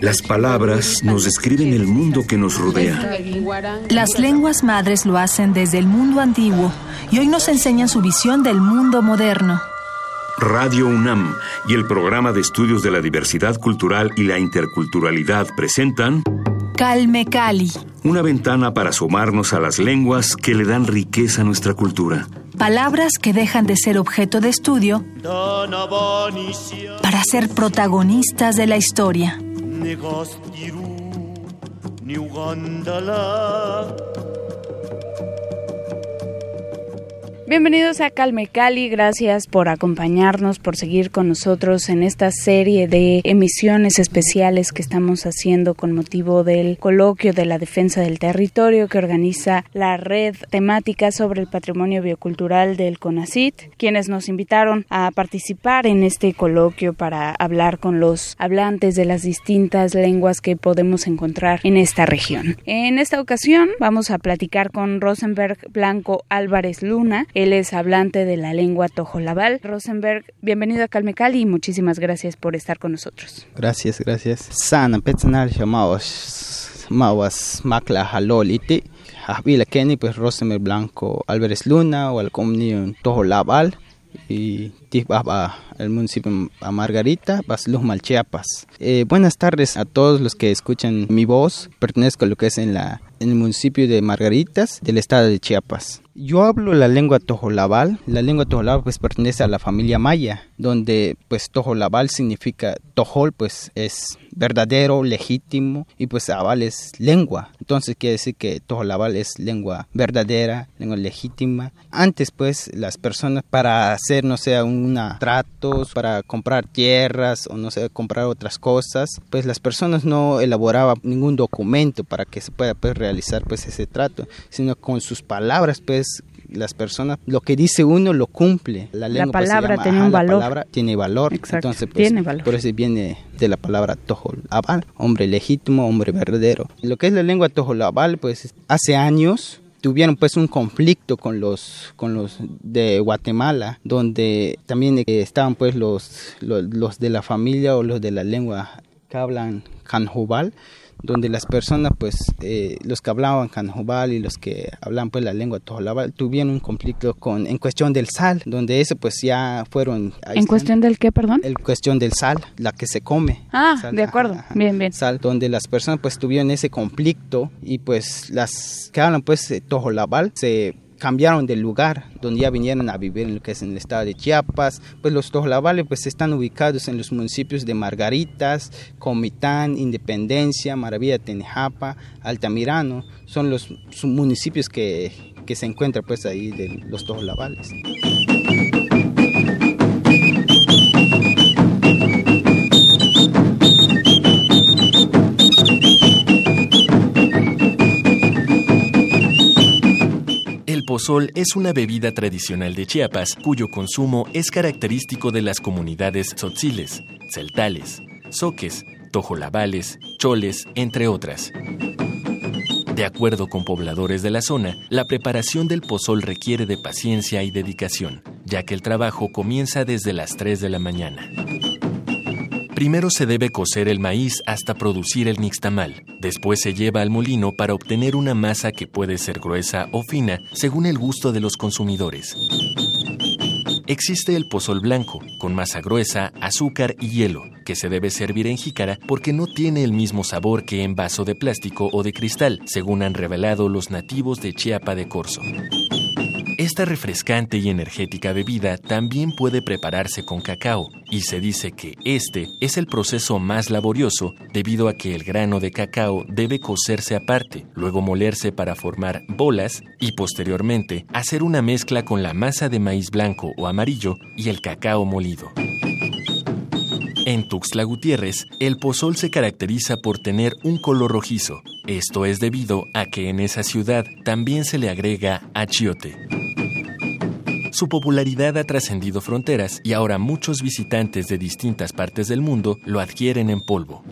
Las palabras nos describen el mundo que nos rodea. Las lenguas madres lo hacen desde el mundo antiguo y hoy nos enseñan su visión del mundo moderno. Radio UNAM y el programa de estudios de la diversidad cultural y la interculturalidad presentan Calme Cali. Una ventana para asomarnos a las lenguas que le dan riqueza a nuestra cultura. Palabras que dejan de ser objeto de estudio para ser protagonistas de la historia. Bienvenidos a Calme Cali, gracias por acompañarnos, por seguir con nosotros en esta serie de emisiones especiales que estamos haciendo con motivo del coloquio de la defensa del territorio que organiza la red temática sobre el patrimonio biocultural del CONACIT, quienes nos invitaron a participar en este coloquio para hablar con los hablantes de las distintas lenguas que podemos encontrar en esta región. En esta ocasión vamos a platicar con Rosenberg Blanco Álvarez Luna, él es hablante de la lengua tojolabal. Rosenberg, bienvenido a Calmecali y muchísimas gracias por estar con nosotros. Gracias, gracias. Sana petzanar llamados mawas makla haloliti. Habila Kenny, pues Rosenberg Blanco Álvarez Luna o al comunio tojolabal y Tibaba, el municipio a Margarita, Basluz Malchiapas. Eh, buenas tardes a todos los que escuchan mi voz. Pertenezco a lo que es en la en el municipio de Margaritas del estado de Chiapas. Yo hablo la lengua tojolabal. La lengua tojolabal pues pertenece a la familia maya, donde pues tojolabal significa tojol pues es verdadero, legítimo y pues abal es lengua. Entonces quiere decir que tojolabal es lengua verdadera, lengua legítima. Antes pues las personas para hacer no sé una tratos, para comprar tierras o no sé comprar otras cosas, pues las personas no elaboraban ningún documento para que se pueda pues, realizar pues ese trato, sino con sus palabras pues las personas, lo que dice uno lo cumple. La, lengua, pues, palabra tiene un valor. La palabra tiene valor. Entonces, pues, tiene valor. Por eso viene de la palabra tojolabal, hombre legítimo, hombre verdadero. Lo que es la lengua tojolabal, pues hace años tuvieron pues un conflicto con los con los de Guatemala donde también eh, estaban pues los, los, los de la familia o los de la lengua que hablan canjubal donde las personas, pues, eh, los que hablaban canjobal y los que hablaban, pues, la lengua tojolabal, tuvieron un conflicto con, en cuestión del sal, donde ese, pues, ya fueron... ¿En cuestión del qué, perdón? En cuestión del sal, la que se come. Ah, de acuerdo, bien, bien. Sal, donde las personas, pues, tuvieron ese conflicto y, pues, las que hablan, pues, tojolabal, se cambiaron de lugar, donde ya vinieron a vivir en lo que es en el estado de Chiapas. Pues los tojolabales pues están ubicados en los municipios de Margaritas, Comitán, Independencia, Maravilla, Tenejapa, Altamirano. Son los municipios que, que se encuentran pues ahí de los tojolabales. Pozol es una bebida tradicional de Chiapas cuyo consumo es característico de las comunidades tzotziles, celtales, soques, tojolabales, choles, entre otras. De acuerdo con pobladores de la zona, la preparación del pozol requiere de paciencia y dedicación, ya que el trabajo comienza desde las 3 de la mañana. Primero se debe cocer el maíz hasta producir el nixtamal. Después se lleva al molino para obtener una masa que puede ser gruesa o fina según el gusto de los consumidores. Existe el pozol blanco, con masa gruesa, azúcar y hielo, que se debe servir en jícara porque no tiene el mismo sabor que en vaso de plástico o de cristal, según han revelado los nativos de Chiapa de Corzo. Esta refrescante y energética bebida también puede prepararse con cacao, y se dice que este es el proceso más laborioso debido a que el grano de cacao debe cocerse aparte, luego molerse para formar bolas y posteriormente hacer una mezcla con la masa de maíz blanco o amarillo y el cacao molido. En Tuxtla Gutiérrez, el pozol se caracteriza por tener un color rojizo. Esto es debido a que en esa ciudad también se le agrega achiote. Su popularidad ha trascendido fronteras y ahora muchos visitantes de distintas partes del mundo lo adquieren en polvo.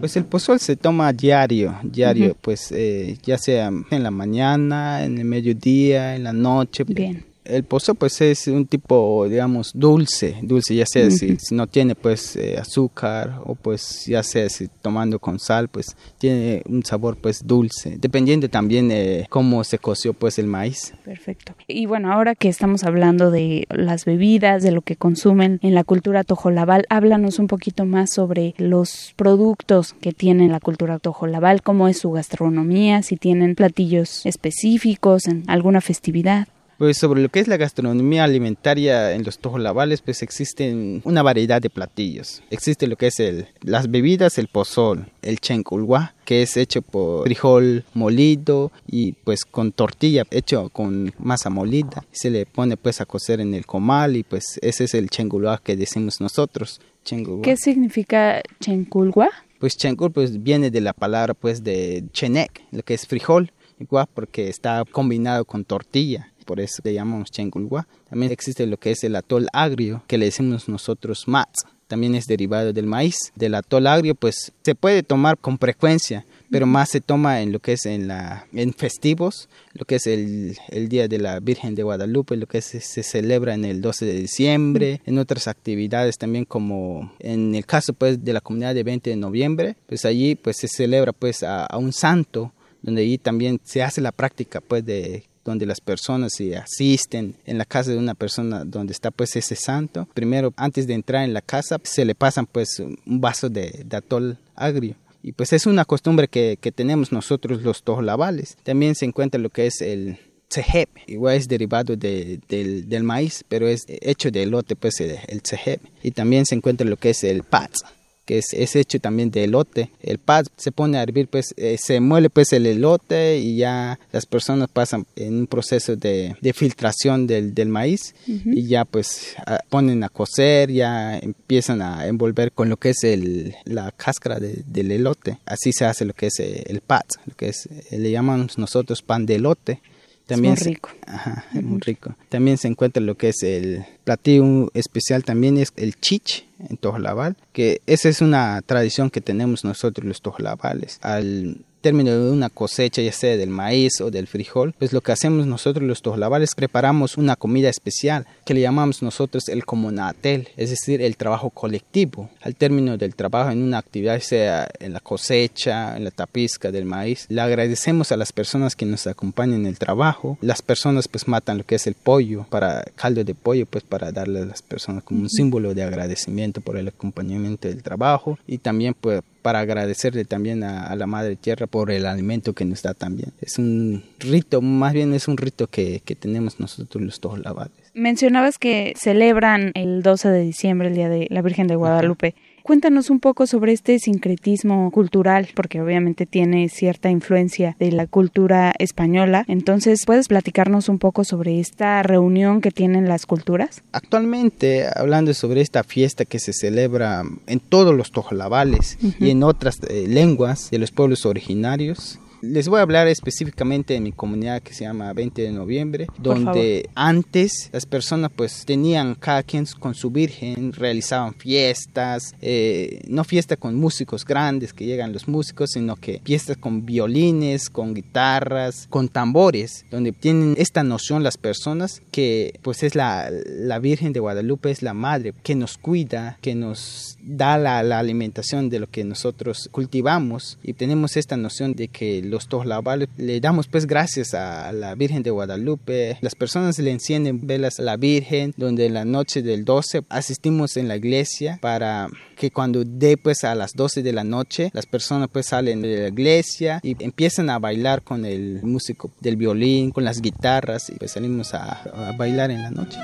Pues el pozol se toma diario, diario, pues eh, ya sea en la mañana, en el mediodía, en la noche. Bien El pozo pues es un tipo, digamos, dulce, dulce, ya sea si, no tiene pues eh, azúcar o pues ya sea si tomando con sal, pues tiene un sabor pues dulce, dependiendo también de cómo se coció pues el maíz. Perfecto. Y bueno, ahora que estamos hablando de las bebidas, de lo que consumen en la cultura tojolabal, háblanos un poquito más sobre los productos que tiene la cultura tojolabal, cómo es su gastronomía, si tienen platillos específicos en alguna festividad. Pues sobre lo que es la gastronomía alimentaria en los tojolabales, pues existen una variedad de platillos. Existe lo que es el, las bebidas, el pozol, el chenculguá, que es hecho por frijol molido y pues con tortilla hecho con masa molida. Se le pone pues a cocer en el comal y pues ese es el chenculguá que decimos nosotros. ¿Qué significa chenculguá? Pues chencul pues viene de la palabra pues de chenek, lo que es frijol, igual porque está combinado con tortilla por eso le llamamos chengulwa. También existe lo que es el atol agrio, que le decimos nosotros mats. También es derivado del maíz. Del atol agrio, pues se puede tomar con frecuencia, pero más se toma en lo que es en, la, en festivos, lo que es el, el Día de la Virgen de Guadalupe, lo que se celebra en el 12 de diciembre, en otras actividades también como en el caso pues de la comunidad de 20 de noviembre, pues allí pues se celebra pues a, a un santo donde allí también se hace la práctica pues de donde las personas se asisten en la casa de una persona donde está pues ese santo. Primero, antes de entrar en la casa, se le pasan pues un vaso de, atol agrio. Y pues es una costumbre que, que tenemos nosotros los tojolabales. También se encuentra lo que es el tsehep, igual es derivado de, del, del, maíz, pero es hecho de elote, pues el, el Y también se encuentra lo que es el patz, que es, hecho también de elote. El pad se pone a hervir, pues eh, se muele pues el elote y ya las personas pasan en un proceso de, filtración del, maíz y ya pues ponen a cocer, ya empiezan a envolver con lo que es el, la cáscara del elote. Así se hace lo que es eh, el pad, lo que es, eh, le llamamos nosotros pan de elote. También es muy rico. ajá, es muy rico. También se encuentra lo que es el platillo especial, también es el chich en Tojolabal, que esa es una tradición que tenemos nosotros los tojolabales. Al término de una cosecha, ya sea del maíz o del frijol, pues lo que hacemos nosotros los tojolabales, preparamos una comida especial que le llamamos nosotros el comunatel, es decir, el trabajo colectivo. Al término del trabajo en una actividad, sea en la cosecha, en la tapizca del maíz, le agradecemos a las personas que nos acompañan en el trabajo. Las personas pues matan lo que es el pollo, para caldo de pollo, pues para darle a las personas como un símbolo de agradecimiento por el acompañamiento del trabajo y también pues para agradecerle también a, la Madre Tierra por el alimento que nos da también. Es un rito, más bien es un rito que, que tenemos nosotros los tojolabales. Mencionabas que celebran el 12 de diciembre, el Día de la Virgen de Guadalupe. Cuéntanos un poco sobre este sincretismo cultural, porque obviamente tiene cierta influencia de la cultura española. Entonces, ¿puedes platicarnos un poco sobre esta reunión que tienen las culturas? Actualmente, hablando sobre esta fiesta que se celebra en todos los tojolabales y en otras eh, lenguas de los pueblos originarios, les voy a hablar específicamente de mi comunidad que se llama 20 de noviembre, donde antes las personas pues tenían cada quien con su virgen, realizaban fiestas, eh, no fiestas con músicos grandes que llegan los músicos, sino que fiestas con violines, con guitarras, con tambores, donde tienen esta noción las personas que pues es la, la Virgen de Guadalupe, es la madre que nos cuida, que nos da la, la alimentación de lo que nosotros cultivamos y tenemos esta noción de que los tojlabales le damos pues gracias a la Virgen de Guadalupe. Las personas le encienden velas a la Virgen, donde en la noche del 12 asistimos en la iglesia para que cuando dé pues a las 12 de la noche, las personas pues salen de la iglesia y empiezan a bailar con el músico del violín, con las guitarras y pues salimos a, a bailar en la noche.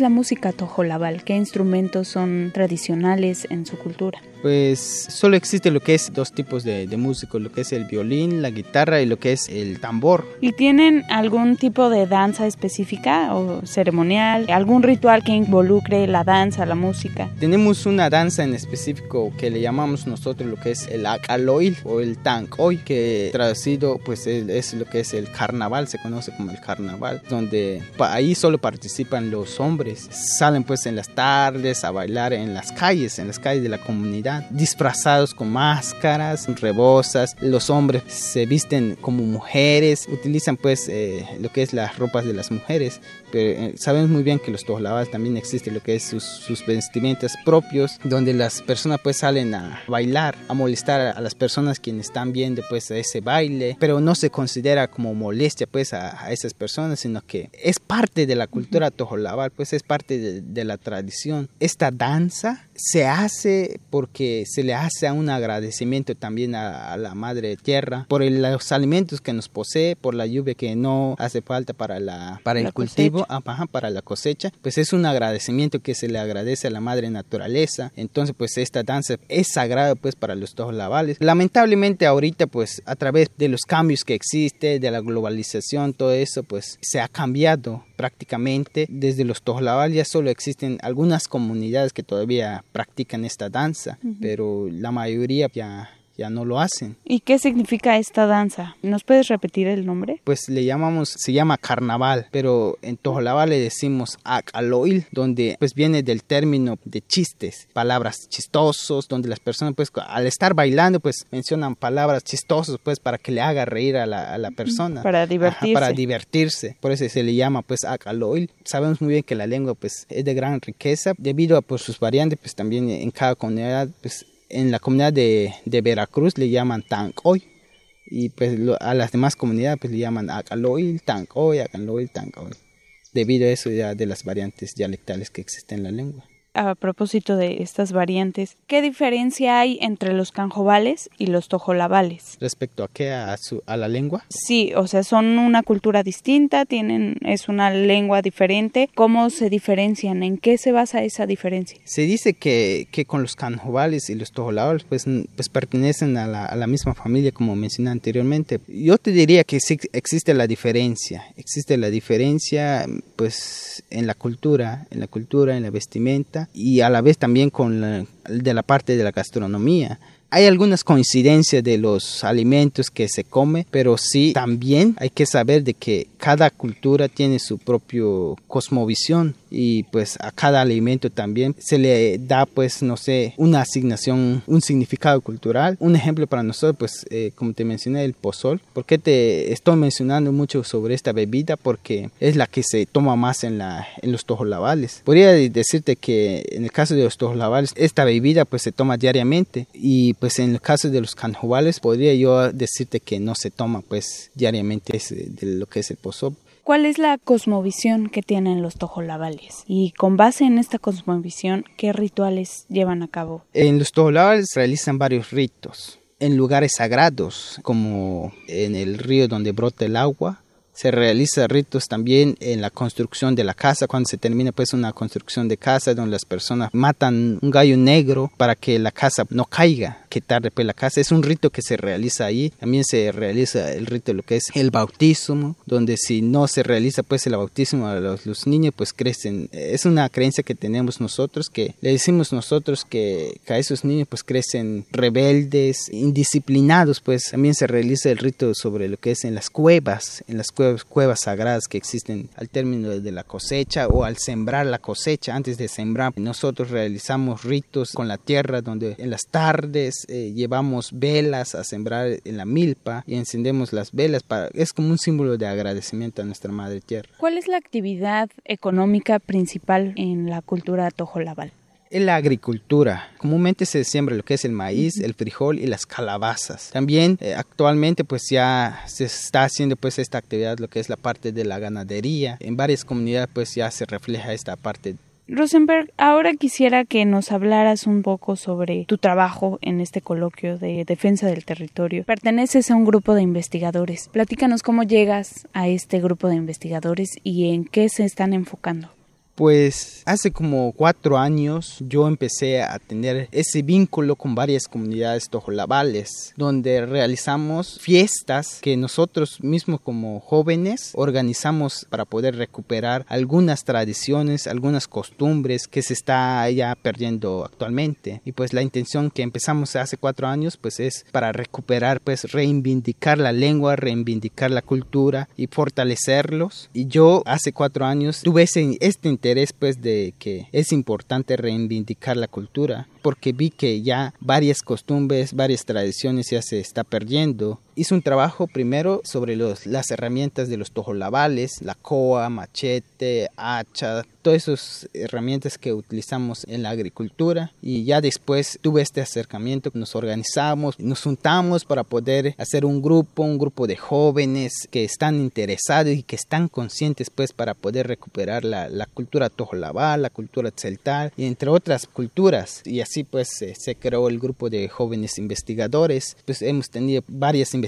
Es la música tojolabal? ¿Qué instrumentos son tradicionales en su cultura? Pues solo existe lo que es dos tipos de, de músicos, lo que es el violín, la guitarra y lo que es el tambor. ¿Y tienen algún tipo de danza específica o ceremonial? ¿Algún ritual que involucre la danza, la música? Tenemos una danza en específico que le llamamos nosotros lo que es el acaloil o el tankoy, que traducido pues es, lo que es el carnaval, se conoce como el carnaval, donde ahí solo participan los hombres. Salen pues en las tardes a bailar en las calles, en las calles de la comunidad, disfrazados con máscaras, rebosas. Los hombres se visten como mujeres, utilizan pues eh, lo que es las ropas de las mujeres, pero eh, sabemos muy bien que los tojolabal también existe lo que es sus, sus, vestimentas propios, donde las personas pues salen a bailar, a molestar a, las personas quienes están viendo pues ese baile, pero no se considera como molestia pues a, a esas personas, sino que es parte de la cultura tojolabal, pues es parte de, de la tradición. Esta danza se hace porque se le hace un agradecimiento también a, a la madre tierra por el, los alimentos que nos posee, por la lluvia que no hace falta para, la, para el la cultivo, para la cosecha, pues es un agradecimiento que se le agradece a la madre naturaleza. Entonces, pues esta danza es sagrada pues para los tojolabales. Lamentablemente ahorita pues a través de los cambios que existe, de la globalización, todo eso pues se ha cambiado prácticamente. Desde los tojolabales ya solo existen algunas comunidades que todavía practican esta danza, uh -huh. pero la mayoría ya ya no lo hacen. ¿Y qué significa esta danza? ¿Nos puedes repetir el nombre? Pues le llamamos, se llama carnaval, pero en Tojolabal le decimos acaloil, donde pues viene del término de chistes, palabras chistosos, donde las personas pues al estar bailando pues mencionan palabras chistosas pues para que le haga reír a la, a la persona. Para divertirse. Ajá, para divertirse. Por eso se le llama pues acaloil. Sabemos muy bien que la lengua pues es de gran riqueza debido a pues, sus variantes pues también en cada comunidad pues en la comunidad de, Veracruz le llaman Tancoy. Y pues a las demás comunidades pues le llaman Acaloy, Tancoy, Acaloy, Tancoy. Debido a eso ya de las variantes dialectales que existen en la lengua a propósito de estas variantes, ¿qué diferencia hay entre los canjobales y los tojolabales? ¿Respecto a qué? ¿A, su, a la lengua? Sí, o sea, son una cultura distinta, tienen, es una lengua diferente. ¿Cómo se diferencian? ¿En qué se basa esa diferencia? Se dice que, que con los canjobales y los tojolabales pues, pues pertenecen a la, a la misma familia como mencioné anteriormente. Yo te diría que sí existe la diferencia, existe la diferencia pues en la cultura, en la cultura, en la vestimenta y a la vez también con la, de la parte de la gastronomía. Hay algunas coincidencias de los alimentos que se come, pero sí también hay que saber de que cada cultura tiene su propio cosmovisión y pues a cada alimento también se le da pues no sé una asignación un significado cultural. Un ejemplo para nosotros pues eh, como te mencioné el pozol. ¿por qué te estoy mencionando mucho sobre esta bebida? porque es la que se toma más en la en los tojolabales. Podría decirte que en el caso de los tojolabales esta bebida pues se toma diariamente. Y pues en el caso de los canjobales podría yo decirte que no se toma pues diariamente de lo que es el pozol ¿Cuál es la cosmovisión que tienen los tojolabales? Y con base en esta cosmovisión, ¿qué rituales llevan a cabo? En los tojolabales realizan varios ritos. En lugares sagrados, como en el río donde brota el agua, se realiza ritos también en la construcción de la casa, cuando se termina pues una construcción de casa donde las personas matan un gallo negro para que la casa no caiga, que tarde pues la casa. Es un rito que se realiza ahí. También se realiza el rito de lo que es el bautismo, donde si no se realiza pues el bautismo a los, los niños pues crecen. Es una creencia que tenemos nosotros, que le decimos nosotros que, que a esos niños pues crecen rebeldes, indisciplinados, pues también se realiza el rito sobre lo que es en las cuevas, en las cuevas cuevas sagradas que existen al término de la cosecha o al sembrar la cosecha. Antes de sembrar, nosotros realizamos ritos con la tierra donde en las tardes eh, llevamos velas a sembrar en la milpa y encendemos las velas. Para, es como un símbolo de agradecimiento a nuestra madre tierra. ¿Cuál es la actividad económica principal en la cultura tojolabal? la agricultura. Comúnmente se siembra lo que es el maíz, el frijol y las calabazas. También eh, actualmente pues ya se está haciendo pues esta actividad lo que es la parte de la ganadería. En varias comunidades pues ya se refleja esta parte Rosenberg, ahora quisiera que nos hablaras un poco sobre tu trabajo en este coloquio de defensa del territorio. Perteneces a un grupo de investigadores. Platícanos cómo llegas a este grupo de investigadores y en qué se están enfocando Pues hace como cuatro años yo empecé a tener ese vínculo con varias comunidades tojolabales, donde realizamos fiestas que nosotros mismos como jóvenes organizamos para poder recuperar algunas tradiciones, algunas costumbres que se está ya perdiendo actualmente. Y pues la intención que empezamos hace cuatro años pues es para recuperar, pues reivindicar la lengua, reivindicar la cultura y fortalecerlos. Y yo hace cuatro años tuve ese, este interés pues de que es importante reivindicar la cultura porque vi que ya varias costumbres, varias tradiciones ya se está perdiendo. Hice un trabajo primero sobre los, las herramientas de los tojolabales, la coa, machete, hacha, todas esas herramientas que utilizamos en la agricultura. Y ya después tuve este acercamiento, nos organizamos, nos juntamos para poder hacer un grupo, un grupo de jóvenes que están interesados y que están conscientes pues para poder recuperar la, la cultura tojolabal, la cultura celtal y entre otras culturas. Y así pues se creó el grupo de jóvenes investigadores, pues hemos tenido varias investigaciones,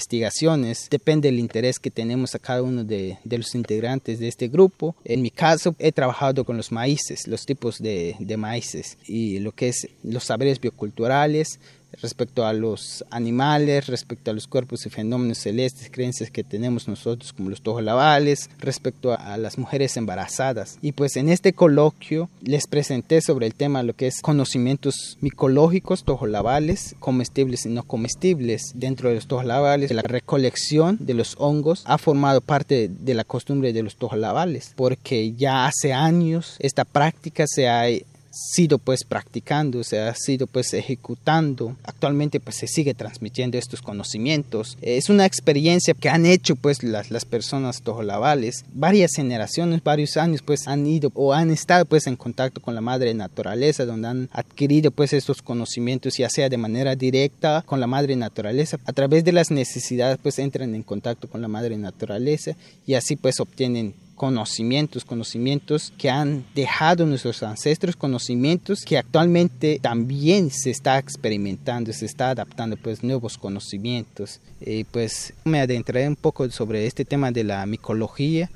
depende del interés que tenemos a cada uno de, de los integrantes de este grupo. En mi caso he trabajado con los maíces, los tipos de, de maíces y lo que es los saberes bioculturales, respecto a los animales, respecto a los cuerpos y fenómenos celestes, creencias que tenemos nosotros como los tojolabales, respecto a, las mujeres embarazadas. Y pues en este coloquio les presenté sobre el tema lo que es conocimientos micológicos tojolabales, comestibles y no comestibles. Dentro de los tojolabales, la recolección de los hongos ha formado parte de la costumbre de los tojolabales, porque ya hace años esta práctica se ha sido pues practicando, se ha sido pues ejecutando. Actualmente pues se sigue transmitiendo estos conocimientos. Es una experiencia que han hecho pues las, las personas tojolabales. Varias generaciones, varios años pues han ido o han estado pues en contacto con la madre naturaleza donde han adquirido pues estos conocimientos ya sea de manera directa con la madre naturaleza. A través de las necesidades pues entran en contacto con la madre naturaleza y así pues obtienen conocimientos, conocimientos que han dejado nuestros ancestros, conocimientos que actualmente también se está experimentando, se está adaptando pues nuevos conocimientos. Y pues me adentraré un poco sobre este tema de la micología.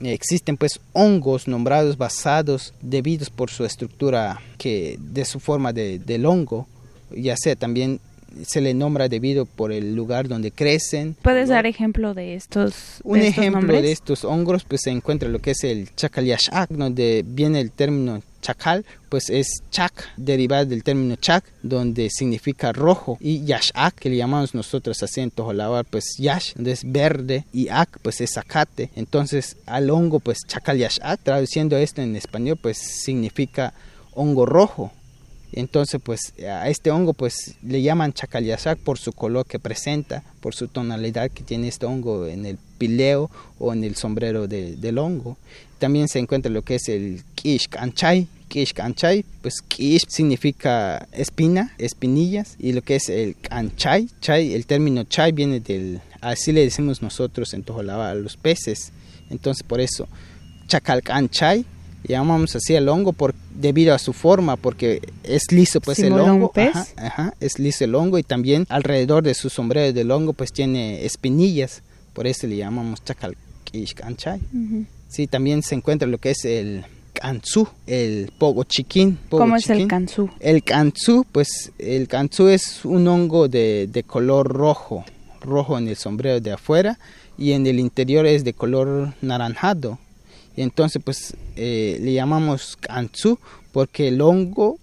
Existen pues hongos nombrados basados debidos por su estructura que de su forma de, del hongo, ya sea también se le nombra debido por el lugar donde crecen. ¿Puedes dar ejemplo de estos Un ejemplo de estos hongos pues se encuentra lo que es el chacaliashak, donde viene el término chacal, pues es chak, derivado del término chak, donde significa rojo, y yashak, que le llamamos nosotros acento en pues yash, donde es verde, y ak, pues es zacate. Entonces, al hongo, pues chacal yashak, traduciendo esto en español, pues significa hongo rojo. Entonces, pues a este hongo pues le llaman chacaliasac por su color que presenta, por su tonalidad que tiene este hongo en el pileo o en el sombrero del hongo. También se encuentra lo que es el kish kanchay. Kish kanchay, pues kish significa espina, espinillas, y lo que es el kanchay, chay, el término chay viene del, así le decimos nosotros en Tojolaba a los peces. Entonces, por eso, chacalcanchay llamamos así el hongo por, debido a su forma, porque es liso pues el hongo. Ajá, es liso el hongo y también alrededor de su sombrero del hongo pues tiene espinillas, por eso le llamamos chacalquish Sí, también se encuentra lo que es el kanzu, el pogo chiquín. ¿Cómo es el kanzu? El kanzu, pues el kanzu es un hongo de, de color rojo, rojo en el sombrero de afuera y en el interior es de color naranjado entonces pues eh, le llamamos kanzu porque el hongo,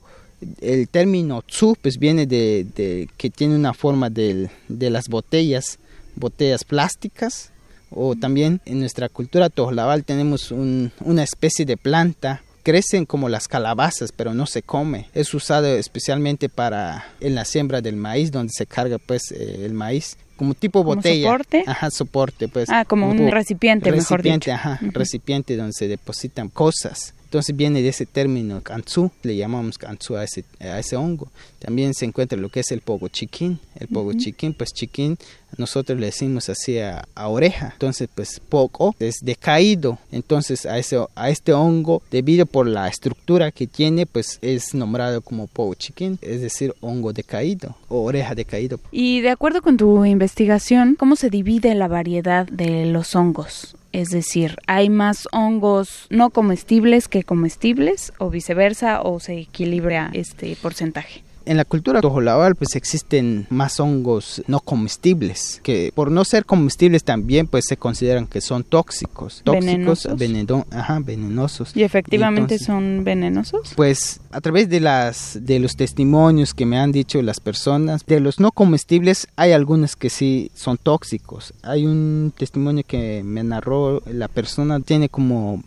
el término tsu pues viene de, que tiene una forma de, de las botellas, botellas plásticas. O también en nuestra cultura tojolabal tenemos una especie de planta crecen como las calabazas, pero no se come. Es usado especialmente para en la siembra del maíz, donde se carga pues eh, el maíz como tipo botella. soporte? Ajá, soporte, pues. Ah, como un recipiente, mejor dicho. Ajá, recipiente donde se depositan cosas. Entonces viene de ese término kanzu, le llamamos kanzu a ese, a ese hongo. También se encuentra lo que es el pogo chiquín. El pogo chiquín, pues chiquín, nosotros le decimos así a, oreja. Entonces, pues poco es decaído. Entonces, a, ese, a este hongo, debido por la estructura que tiene, pues es nombrado como pogo chiquín, es decir, hongo decaído o oreja decaído. Y de acuerdo con tu investigación, ¿cómo se divide la variedad de los hongos? Es decir, ¿hay más hongos no comestibles que comestibles o viceversa o se equilibra este porcentaje? En la cultura tojolabal pues existen más hongos no comestibles que por no ser comestibles también pues se consideran que son tóxicos, tóxicos, venenosos. ajá, venenosos. ¿Y efectivamente son venenosos? Pues a través de las de los testimonios que me han dicho las personas, de los no comestibles hay algunos que sí son tóxicos. Hay un testimonio que me narró la persona tiene como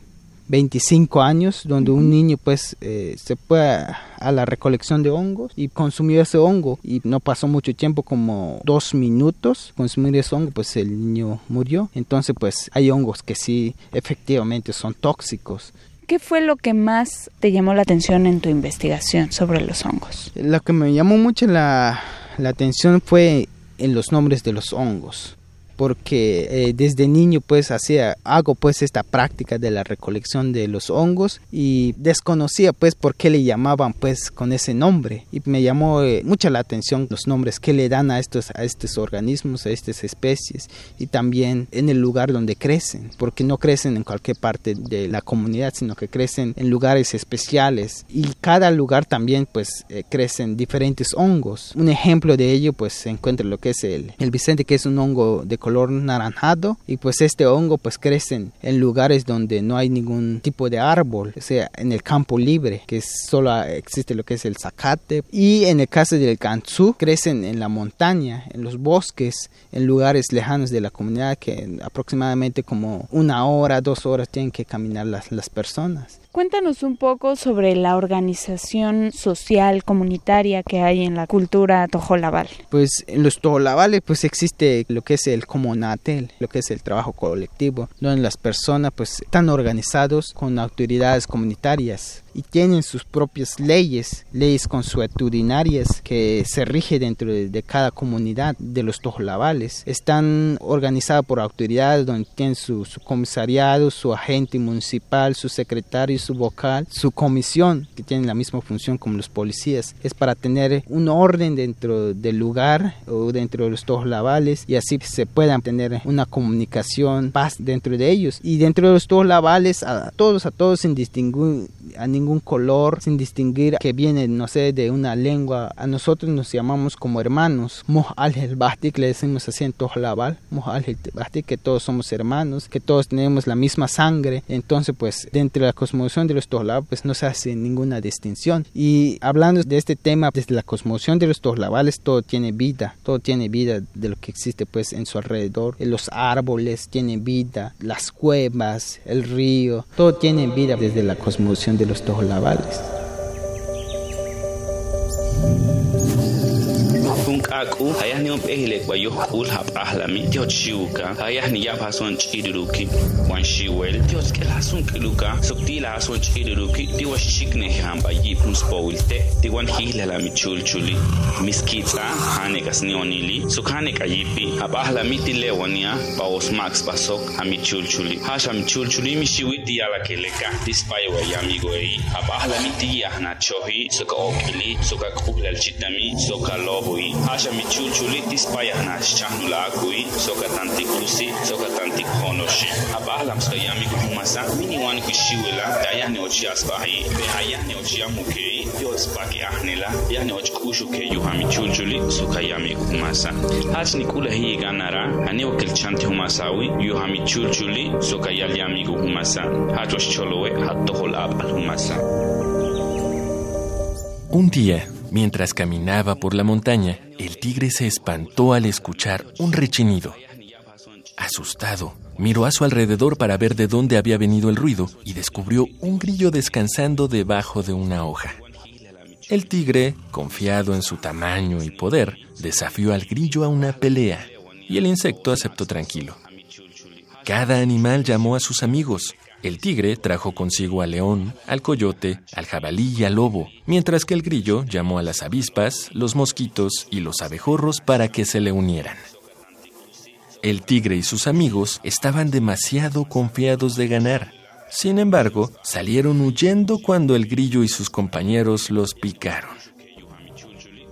25 años, donde un niño pues eh, se fue a, la recolección de hongos y consumió ese hongo y no pasó mucho tiempo, como dos minutos consumir ese hongo, pues el niño murió. Entonces pues hay hongos que sí efectivamente son tóxicos. ¿Qué fue lo que más te llamó la atención en tu investigación sobre los hongos? Lo que me llamó mucho la, la atención fue en los nombres de los hongos porque eh, desde niño pues hacía hago pues esta práctica de la recolección de los hongos y desconocía pues por qué le llamaban pues con ese nombre. Y me llamó eh, mucha la atención los nombres que le dan a estos a estos organismos a estas especies y también en el lugar donde crecen porque no crecen en cualquier parte de la comunidad sino que crecen en lugares especiales. Y cada lugar también pues eh, crecen diferentes hongos. Un ejemplo de ello pues se encuentra lo que es el, el Vicente que es un hongo de color naranjado y pues este hongo pues crecen en lugares donde no hay ningún tipo de árbol, o sea, en el campo libre, que solo existe lo que es el zacate y en el caso del kansu crecen en la montaña, en los bosques, en lugares lejanos de la comunidad que aproximadamente como una hora, dos horas tienen que caminar las, las personas. Cuéntanos un poco sobre la organización social comunitaria que hay en la cultura tojolabal. Pues en los tojolabales pues existe lo que es el comunatel, lo que es el trabajo colectivo, donde las personas pues están organizados con autoridades comunitarias y tienen sus propias leyes, leyes consuetudinarias que se rige dentro de, cada comunidad de los tojolabales. Están organizadas por autoridades donde tienen su, comisariado, su agente municipal, su secretario, su vocal, su comisión, que tienen la misma función como los policías. Es para tener un orden dentro del lugar o dentro de los tojolabales y así se puedan tener una comunicación, paz dentro de ellos. Y dentro de los tojolabales, a todos, a todos sin distinguir a ningún color, sin distinguir que viene, no sé, de una lengua. A nosotros nos llamamos como hermanos. Moj al le decimos así en Tojlabal. Moj al que todos somos hermanos, que todos tenemos la misma sangre. Entonces, pues, dentro de la cosmovisión de los Tojlabal, pues no se hace ninguna distinción. Y hablando de este tema, desde la cosmovisión de los Tojlabales, todo tiene vida, todo tiene vida de lo que existe, pues, en su alrededor. Los árboles tienen vida, las cuevas, el río, todo tiene vida desde la cosmovisión de los tojolabales. aku ayah ni um ehlek ba yoh ul hab ahlami tiot shiuka ayah ni yap hason chidiruki wan shiwel tiot kel hason kiluka sokti la hason chidiruki ti was chikne ham ba yip mus paulte ti wan hihla la michul chuli miskitsa hane kas ni onili sukhane ka yipi hab ahlami ti lewania pa os max basok hamichul chuli hasham chul chuli mi shiwiti ala keleka dispai wa yamigo ei hab ahlami ti yahna chohi suka okili suka kuhlal chitami suka lobui hasham Mičulčuli της Παϊαχνάς Τσάχνουλα ακούει Σοκατάντη κλουσί Σοκατάντη χρόνος Απάλλαμ στο γιάμι κουμάσα Μην Ιωάννη κουσίουελα Τα γιάννη οτσιά σπαχή Πεχα γιάννη οτσιά μου κέι Διότ σπακή αχνέλα Γιάννη οτσ κούσου και Ιωχά Mičulčuli Σοκα γιάμι κουμάσα Ας νικούλα χει γάναρα Ανέ ο κελτσάντη χουμάσαουι Ιωχά Mičulčuli Σοκα γιάμι κουμάσα Ας ως τσολοέ Αττοχολ απ αλχουμάσα Un día Mientras caminaba por la montaña, el tigre se espantó al escuchar un rechinido. Asustado, miró a su alrededor para ver de dónde había venido el ruido y descubrió un grillo descansando debajo de una hoja. El tigre, confiado en su tamaño y poder, desafió al grillo a una pelea y el insecto aceptó tranquilo. Cada animal llamó a sus amigos, el tigre trajo consigo al león, al coyote, al jabalí y al lobo, mientras que el grillo llamó a las avispas, los mosquitos y los abejorros para que se le unieran. El tigre y sus amigos estaban demasiado confiados de ganar. Sin embargo, salieron huyendo cuando el grillo y sus compañeros los picaron.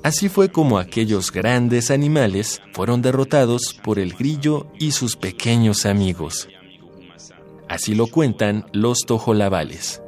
Así fue como aquellos grandes animales fueron derrotados por el grillo y sus pequeños amigos. Así lo cuentan los tojolabales.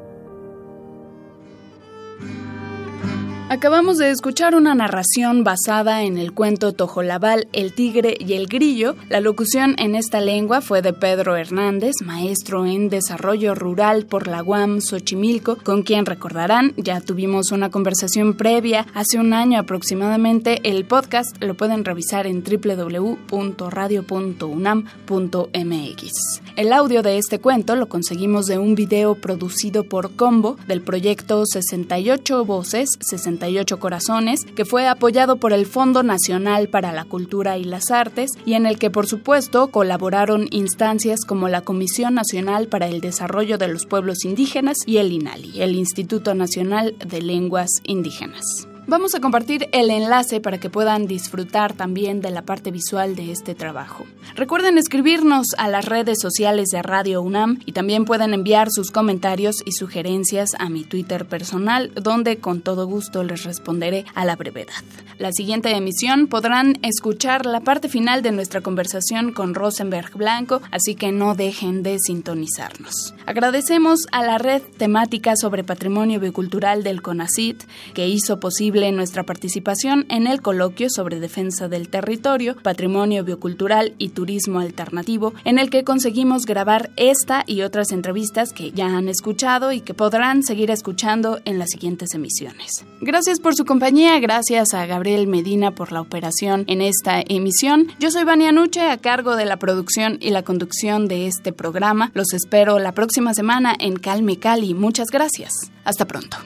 Acabamos de escuchar una narración basada en el cuento Tojolabal, el tigre y el grillo. La locución en esta lengua fue de Pedro Hernández, maestro en desarrollo rural por la UAM Xochimilco, con quien recordarán, ya tuvimos una conversación previa hace un año aproximadamente. El podcast lo pueden revisar en www.radio.unam.mx. El audio de este cuento lo conseguimos de un video producido por Combo del proyecto 68 Voces, 68 Corazones, que fue apoyado por el Fondo Nacional para la Cultura y las Artes y en el que por supuesto colaboraron instancias como la Comisión Nacional para el Desarrollo de los Pueblos Indígenas y el INALI, el Instituto Nacional de Lenguas Indígenas. Vamos a compartir el enlace para que puedan disfrutar también de la parte visual de este trabajo. Recuerden escribirnos a las redes sociales de Radio UNAM y también pueden enviar sus comentarios y sugerencias a mi Twitter personal, donde con todo gusto les responderé a la brevedad. La siguiente emisión podrán escuchar la parte final de nuestra conversación con Rosenberg Blanco, así que no dejen de sintonizarnos. Agradecemos a la red temática sobre patrimonio biocultural del CONACIT que hizo posible nuestra participación en el coloquio sobre defensa del territorio, patrimonio biocultural y turismo alternativo, en el que conseguimos grabar esta y otras entrevistas que ya han escuchado y que podrán seguir escuchando en las siguientes emisiones. Gracias por su compañía, gracias a Gabriel Medina por la operación en esta emisión. Yo soy Vania Nuche, a cargo de la producción y la conducción de este programa. Los espero la próxima semana en Calme Cali. Muchas gracias. Hasta pronto.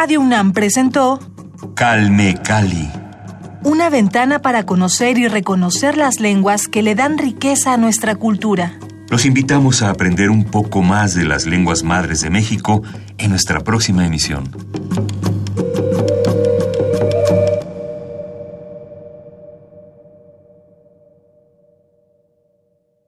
Radio UNAM presentó Calme Cali. Una ventana para conocer y reconocer las lenguas que le dan riqueza a nuestra cultura. Los invitamos a aprender un poco más de las lenguas madres de México en nuestra próxima emisión.